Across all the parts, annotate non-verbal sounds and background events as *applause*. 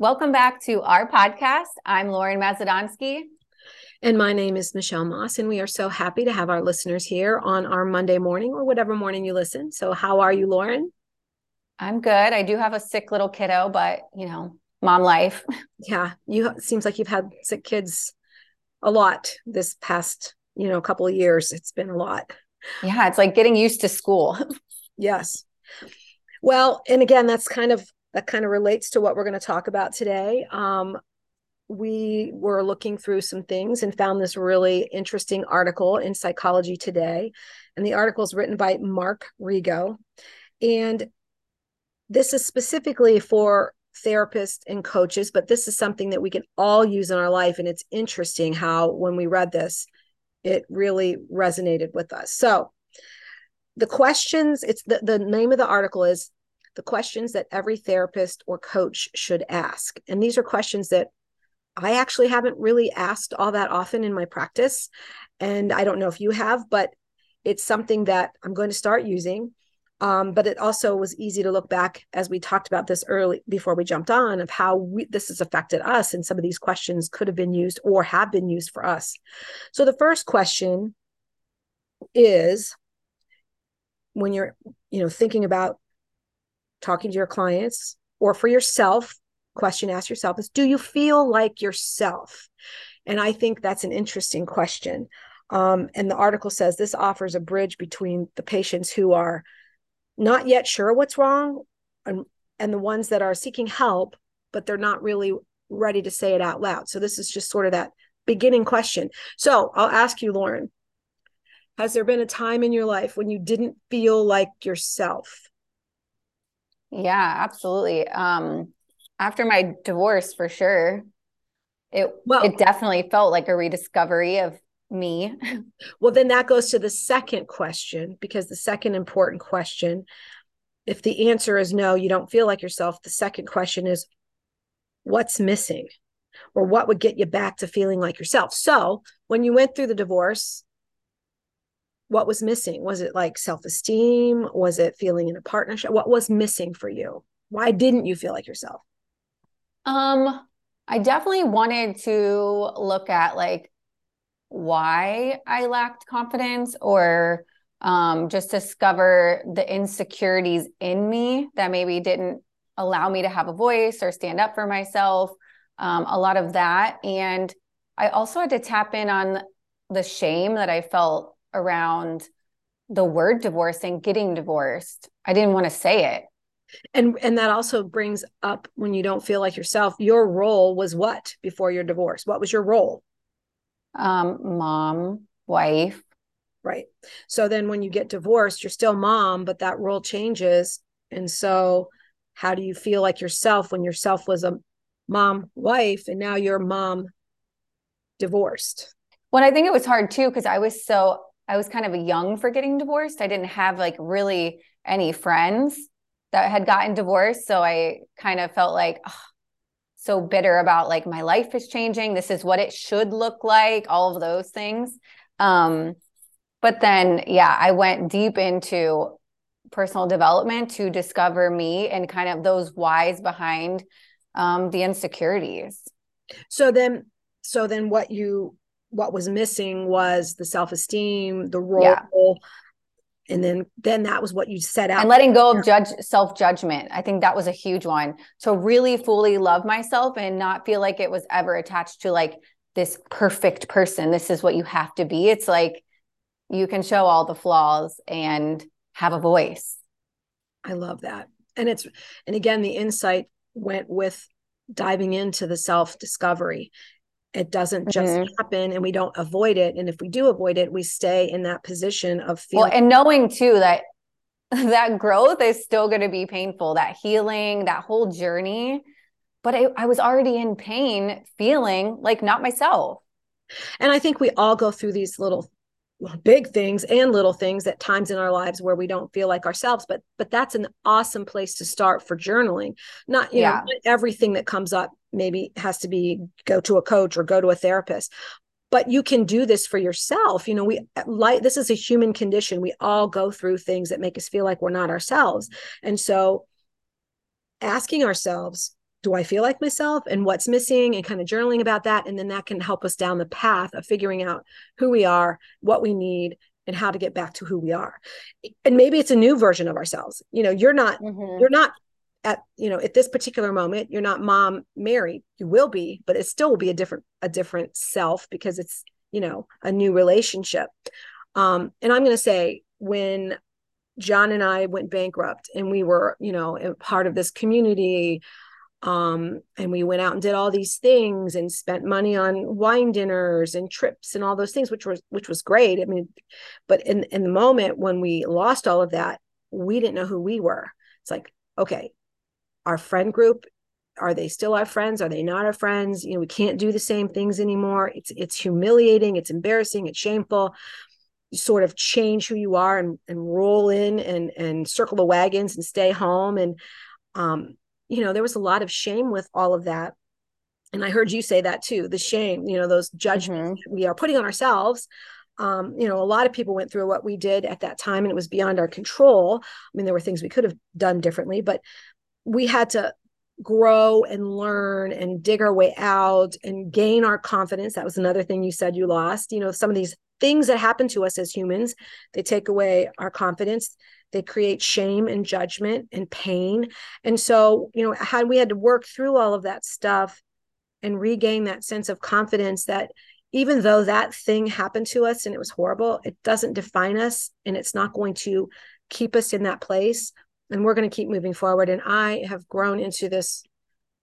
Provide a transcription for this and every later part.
Welcome back to our podcast. I'm Lauren Mazadonsky. And my name is Michelle Moss, and we are so happy to have our listeners here on our Monday morning or whatever morning you listen. So, how are you, Lauren? I'm good. I do have a sick little kiddo, but you know, mom life. Yeah, you seems like you've had sick kids a lot this past, you know, couple of years. It's been a lot. Yeah, it's like getting used to school. *laughs* yes. Well, and again, that's kind of that kind of relates to what we're going to talk about today. Um, we were looking through some things and found this really interesting article in Psychology Today. And the article is written by Mark Rego. And this is specifically for therapists and coaches, but this is something that we can all use in our life. And it's interesting how, when we read this, it really resonated with us. So, the questions, it's the, the name of the article is the questions that every therapist or coach should ask. And these are questions that I actually haven't really asked all that often in my practice. And I don't know if you have, but it's something that I'm going to start using. Um, but it also was easy to look back as we talked about this early before we jumped on of how we, this has affected us and some of these questions could have been used or have been used for us so the first question is when you're you know thinking about talking to your clients or for yourself question ask yourself is do you feel like yourself? And i think that's an interesting question. Um, and the article says this offers a bridge between the patients who are not yet sure what's wrong and, and the ones that are seeking help but they're not really ready to say it out loud. So this is just sort of that beginning question. So i'll ask you lauren has there been a time in your life when you didn't feel like yourself yeah, absolutely. Um, after my divorce, for sure, it well, it definitely felt like a rediscovery of me. *laughs* Well, then that goes to the second question because the second important question, if the answer is no, you don't feel like yourself, the second question is what's missing or what would get you back to feeling like yourself. So, when you went through the divorce, what was missing? Was it like self-esteem? Was it feeling in a partnership? What was missing for you? Why didn't you feel like yourself? Um i definitely wanted to look at like why i lacked confidence or um, just discover the insecurities in me that maybe didn't allow me to have a voice or stand up for myself um, a lot of that. And i also had to tap in on the shame that i felt around the word divorce and getting divorced. I didn't want to say it. And and that also brings up when you don't feel like yourself, your role was what before your divorce? What was your role? Um, mom, wife. Right. So then when you get divorced, you're still mom, but that role changes. And so how do you feel like yourself when yourself was a mom, wife, and now you're mom divorced? Well, I think it was hard too, because I was so I was kind of young for getting divorced. I didn't have like really any friends that had gotten divorced. So I kind of felt like oh, so bitter about like my life is changing. This is what it should look like, all of those things. Um, but then, yeah, I went deep into personal development to discover me and kind of those whys behind um, the insecurities. So then, so then what you what was missing was the self-esteem the role. Yeah. and then then that was what you set out and letting go of judge self-judgment. I think that was a huge one. To really fully love myself and not feel like it was ever attached to like this perfect person. This is what you have to be. It's like you can show all the flaws and have a voice. I love that. And it's and again the insight went with diving into the self discovery it doesn't just mm-hmm. happen and we don't avoid it. And if we do avoid it, we stay in that position of feeling. Well, and knowing too that *laughs* that growth is still going to be painful, that healing, that whole journey. But I, I was already in pain, feeling like not myself. And I think we all go through these little big things and little things at times in our lives where we don't feel like ourselves but but that's an awesome place to start for journaling. Not you yeah. know everything that comes up maybe has to be go to a coach or go to a therapist but you can do this for yourself. You know we uh, like this is a human condition. We all go through things that make us feel like we're not ourselves. And so asking ourselves do I feel like myself and what's missing and kind of journaling about that. And then that can help us down the path of figuring out who we are, what we need, and how to get back to who we are. And maybe it's a new version of ourselves. You know, you're not, mm-hmm. you're not at, you know, at this particular moment, you're not mom Mary. You will be, but it still will be a different, a different self because it's, you know, a new relationship. Um, and I'm going to say when John and I went bankrupt and we were, you know, part of this community. Um, and we went out and did all these things and spent money on wine dinners and trips and all those things, which was which was great. I mean, but in in the moment when we lost all of that, we didn't know who we were. It's like, okay, our friend group, are they still our friends? Are they not our friends? You know, we can't do the same things anymore. It's it's humiliating, it's embarrassing, it's shameful you sort of change who you are and, and roll in and and circle the wagons and stay home and um you know there was a lot of shame with all of that and i heard you say that too the shame you know those judgments mm-hmm. we are putting on ourselves um, you know, a lot of people went through what we did at that time and it was beyond our control. I mean, there were things we could have done differently, but we had to grow and learn and dig our way out and gain our confidence. That was another thing you said you lost. You know, some of these things that happen to us as humans, they take away our confidence. They create shame and judgment and pain. And so, you know, had we had to work through all of that stuff and regain that sense of confidence that even though that thing happened to us and it was horrible, it doesn't define us and it's not going to keep us in that place and we're going to keep moving forward and i have grown into this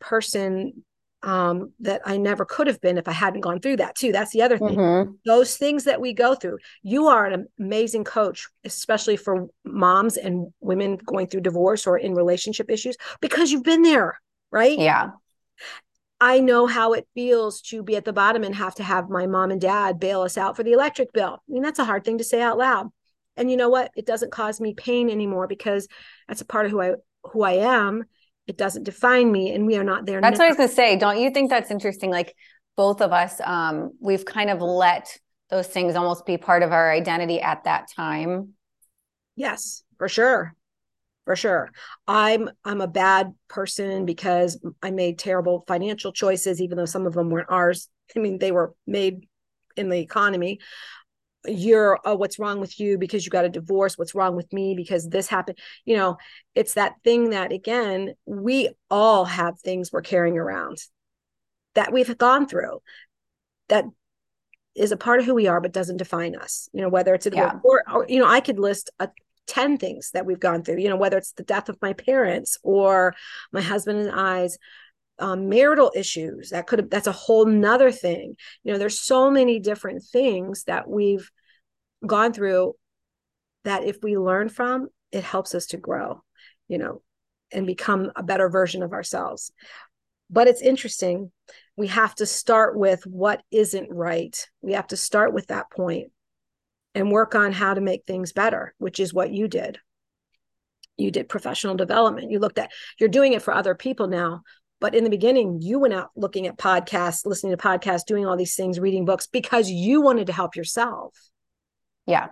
person um, that i never could have been if i hadn't gone through that too. That's the other thing. Mm-hmm. those things that we go through you are an amazing coach especially for moms and women going through divorce or in relationship issues because you've been there right? Yeah. I know how it feels to be at the bottom and have to have my mom and dad bail us out for the electric bill. I mean, that's a hard thing to say out loud. And you know what? It doesn't cause me pain anymore because that's a part of who i who i am it doesn't define me and we are not there that's now. what i was going to say. Don't you think that's interesting? Like both of us um we've kind of let those things almost be part of our identity at that time. Yes for sure. For sure. I'm i'm a bad person because i made terrible financial choices even though some of them weren't ours. I mean they were made in the economy you're oh what's wrong with you because you got a divorce? What's wrong with me because this happened? You know it's that thing that again we all have things we're carrying around that we've gone through that is a part of who we are but doesn't define us. You know whether it's a yeah. or, or you know i could list a 10 things that we've gone through you know whether it's the death of my parents or my husband and i's um, marital issues that could have that's a whole nother thing. You know there's so many different things that we've gone through that if we learn from it helps us to grow you know and become a better version of ourselves. But it's interesting we have to start with what isn't right. We have to start with that point and work on how to make things better which is what you did. You did professional development. You looked at you're doing it for other people now but in the beginning you went out looking at podcasts listening to podcasts doing all these things reading books because you wanted to help yourself yeah.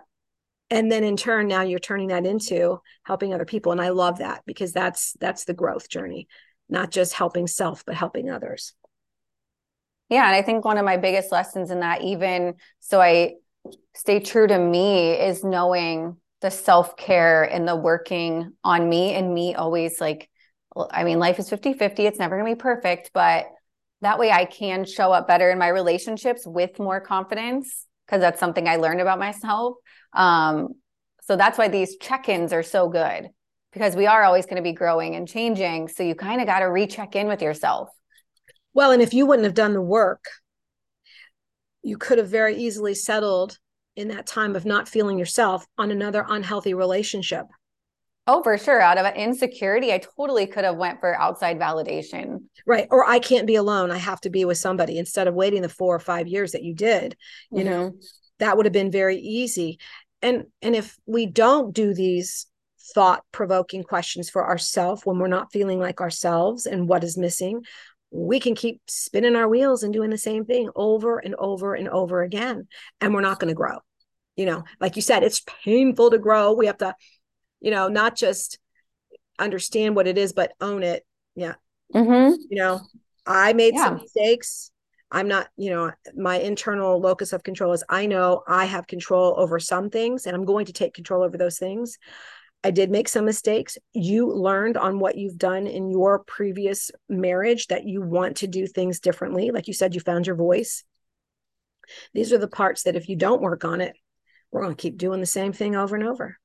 And then in turn, now you're turning that into helping other people. And I love that because that's that's the growth journey, not just helping self, but helping others. Yeah. And I think one of my biggest lessons in that, even so I stay true to me, is knowing the self-care and the working on me and me always like I mean, life is 50 50. It's never going to be perfect, but that way I can show up better in my relationships with more confidence because that's something I learned about myself. Um, so that's why these check-ins are so good because we are always going to be growing and changing. So you kind of got to recheck in with yourself. Well, and if you wouldn't have done the work, you could have very easily settled in that time of not feeling yourself on another unhealthy relationship. Oh, for sure. Out of insecurity, I totally could have went for outside validation. Right. Or I can't be alone. I have to be with somebody instead of waiting the four or five years that you did. You mm-hmm. know, that would have been very easy. And and if we don't do these thought provoking questions for ourselves when we're not feeling like ourselves and what is missing, we can keep spinning our wheels and doing the same thing over and over and over again. And we're not going to grow. You know, like you said, it's painful to grow. We have to you know, not just understand what it is, but own it. Yeah. Mm-hmm. You know, I made yeah. some mistakes. I'm not, you know, my internal locus of control is I know I have control over some things and I'm going to take control over those things. I did make some mistakes. You learned on what you've done in your previous marriage that you want to do things differently. Like you said, you found your voice. These are the parts that if you don't work on it, we're going to keep doing the same thing over and over.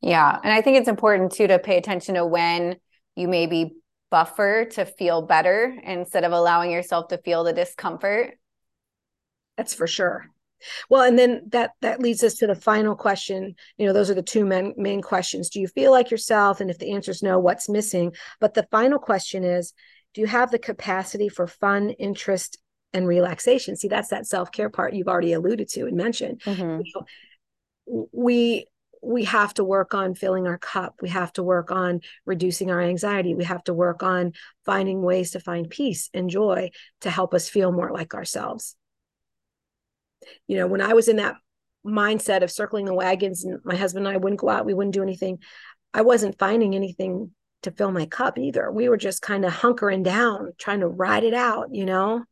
Yeah. And I think it's important too to pay attention to when you maybe buffer to feel better instead of allowing yourself to feel the discomfort. That's for sure. Well, and then that that leads us to the final question. You know, those are the two main main questions. Do you feel like yourself? And if the answer is no, what's missing? But the final question is, do you have the capacity for fun, interest, and relaxation? See, that's that self care part you've already alluded to and mentioned. Mm-hmm. You know, we we have to work on filling our cup. We have to work on reducing our anxiety. We have to work on finding ways to find peace and joy to help us feel more like ourselves. You know when i was in that mindset of circling the wagons and my husband and i wouldn't go out. We wouldn't do anything. I wasn't finding anything to fill my cup either. We were just kind of hunkering down trying to ride it out you know?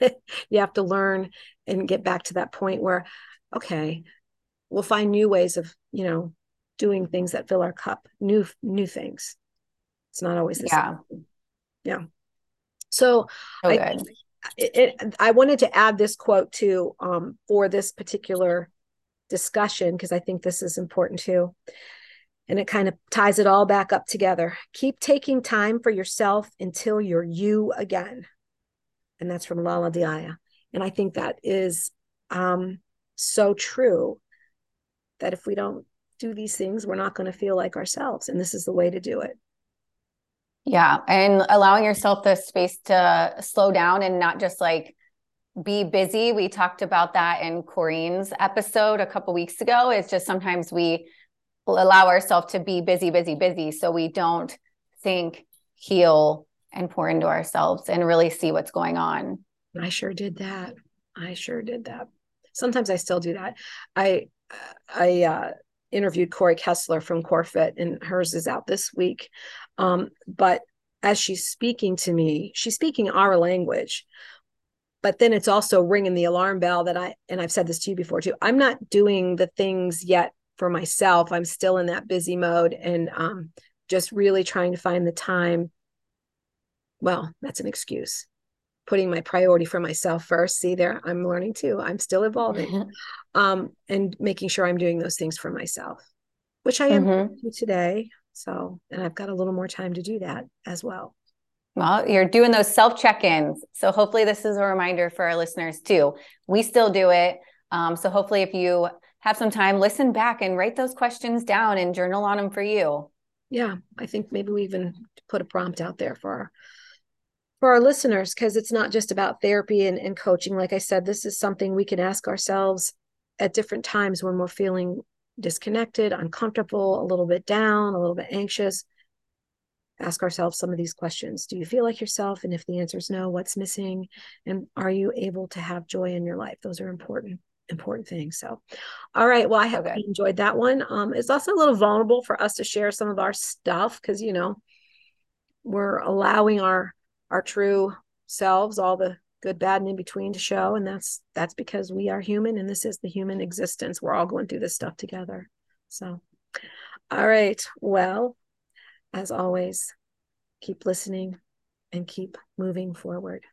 *laughs* You have to learn and get back to that point where okay we'll find new ways of you know doing things that fill our cup new new things it's not always the yeah. same yeah so oh, I, it, it, I wanted to add this quote too um, for this particular discussion because I think this is important too. And it kind of ties it all back up together. Keep taking time for yourself until you're you again. And that's from Lalah Delia. And I think that is um, so true that if we don't do these things, we're not going to feel like ourselves. And this is the way to do it. Yeah. And allowing yourself the space to slow down and not just like be busy. We talked about that in Corinne's episode a couple weeks ago. It's just sometimes we allow ourselves to be busy, busy, busy. So we don't think, heal, and pour into ourselves and really see what's going on. I sure did that. I sure did that. Sometimes I still do that. I, I, uh, interviewed Corey Kessler from Corfit, and hers is out this week. Um, but as she's speaking to me, she's speaking our language. But then it's also ringing the alarm bell that I, and I've said this to you before too, I'm not doing the things yet for myself. I'm still in that busy mode and um, just really trying to find the time. Well, that's an excuse. Putting my priority for myself first. See there, I'm learning too. I'm still evolving. *laughs* um, and making sure I'm doing those things for myself, which I am mm-hmm. today. So, and I've got a little more time to do that as well. Well, you're doing those self check ins. So, hopefully, this is a reminder for our listeners too. We still do it. Um, so, hopefully, if you have some time, listen back and write those questions down and journal on them for you. Yeah, I think maybe we even put a prompt out there for our for our listeners because it's not just about therapy and, and coaching. Like I said, this is something we can ask ourselves at different times when we're feeling disconnected, uncomfortable, a little bit down, a little bit anxious, ask ourselves some of these questions. Do you feel like yourself? And if the answer is no, what's missing? And are you able to have joy in your life? Those are important important things. So, all right. Well, I have okay. enjoyed that one. Um, it's also a little vulnerable for us to share some of our stuff because you know we're allowing our our true selves, all the good bad and in between to show. And that's that's because we are human and this is the human existence. We're all going through this stuff together. So all right. Well as always keep listening and keep moving forward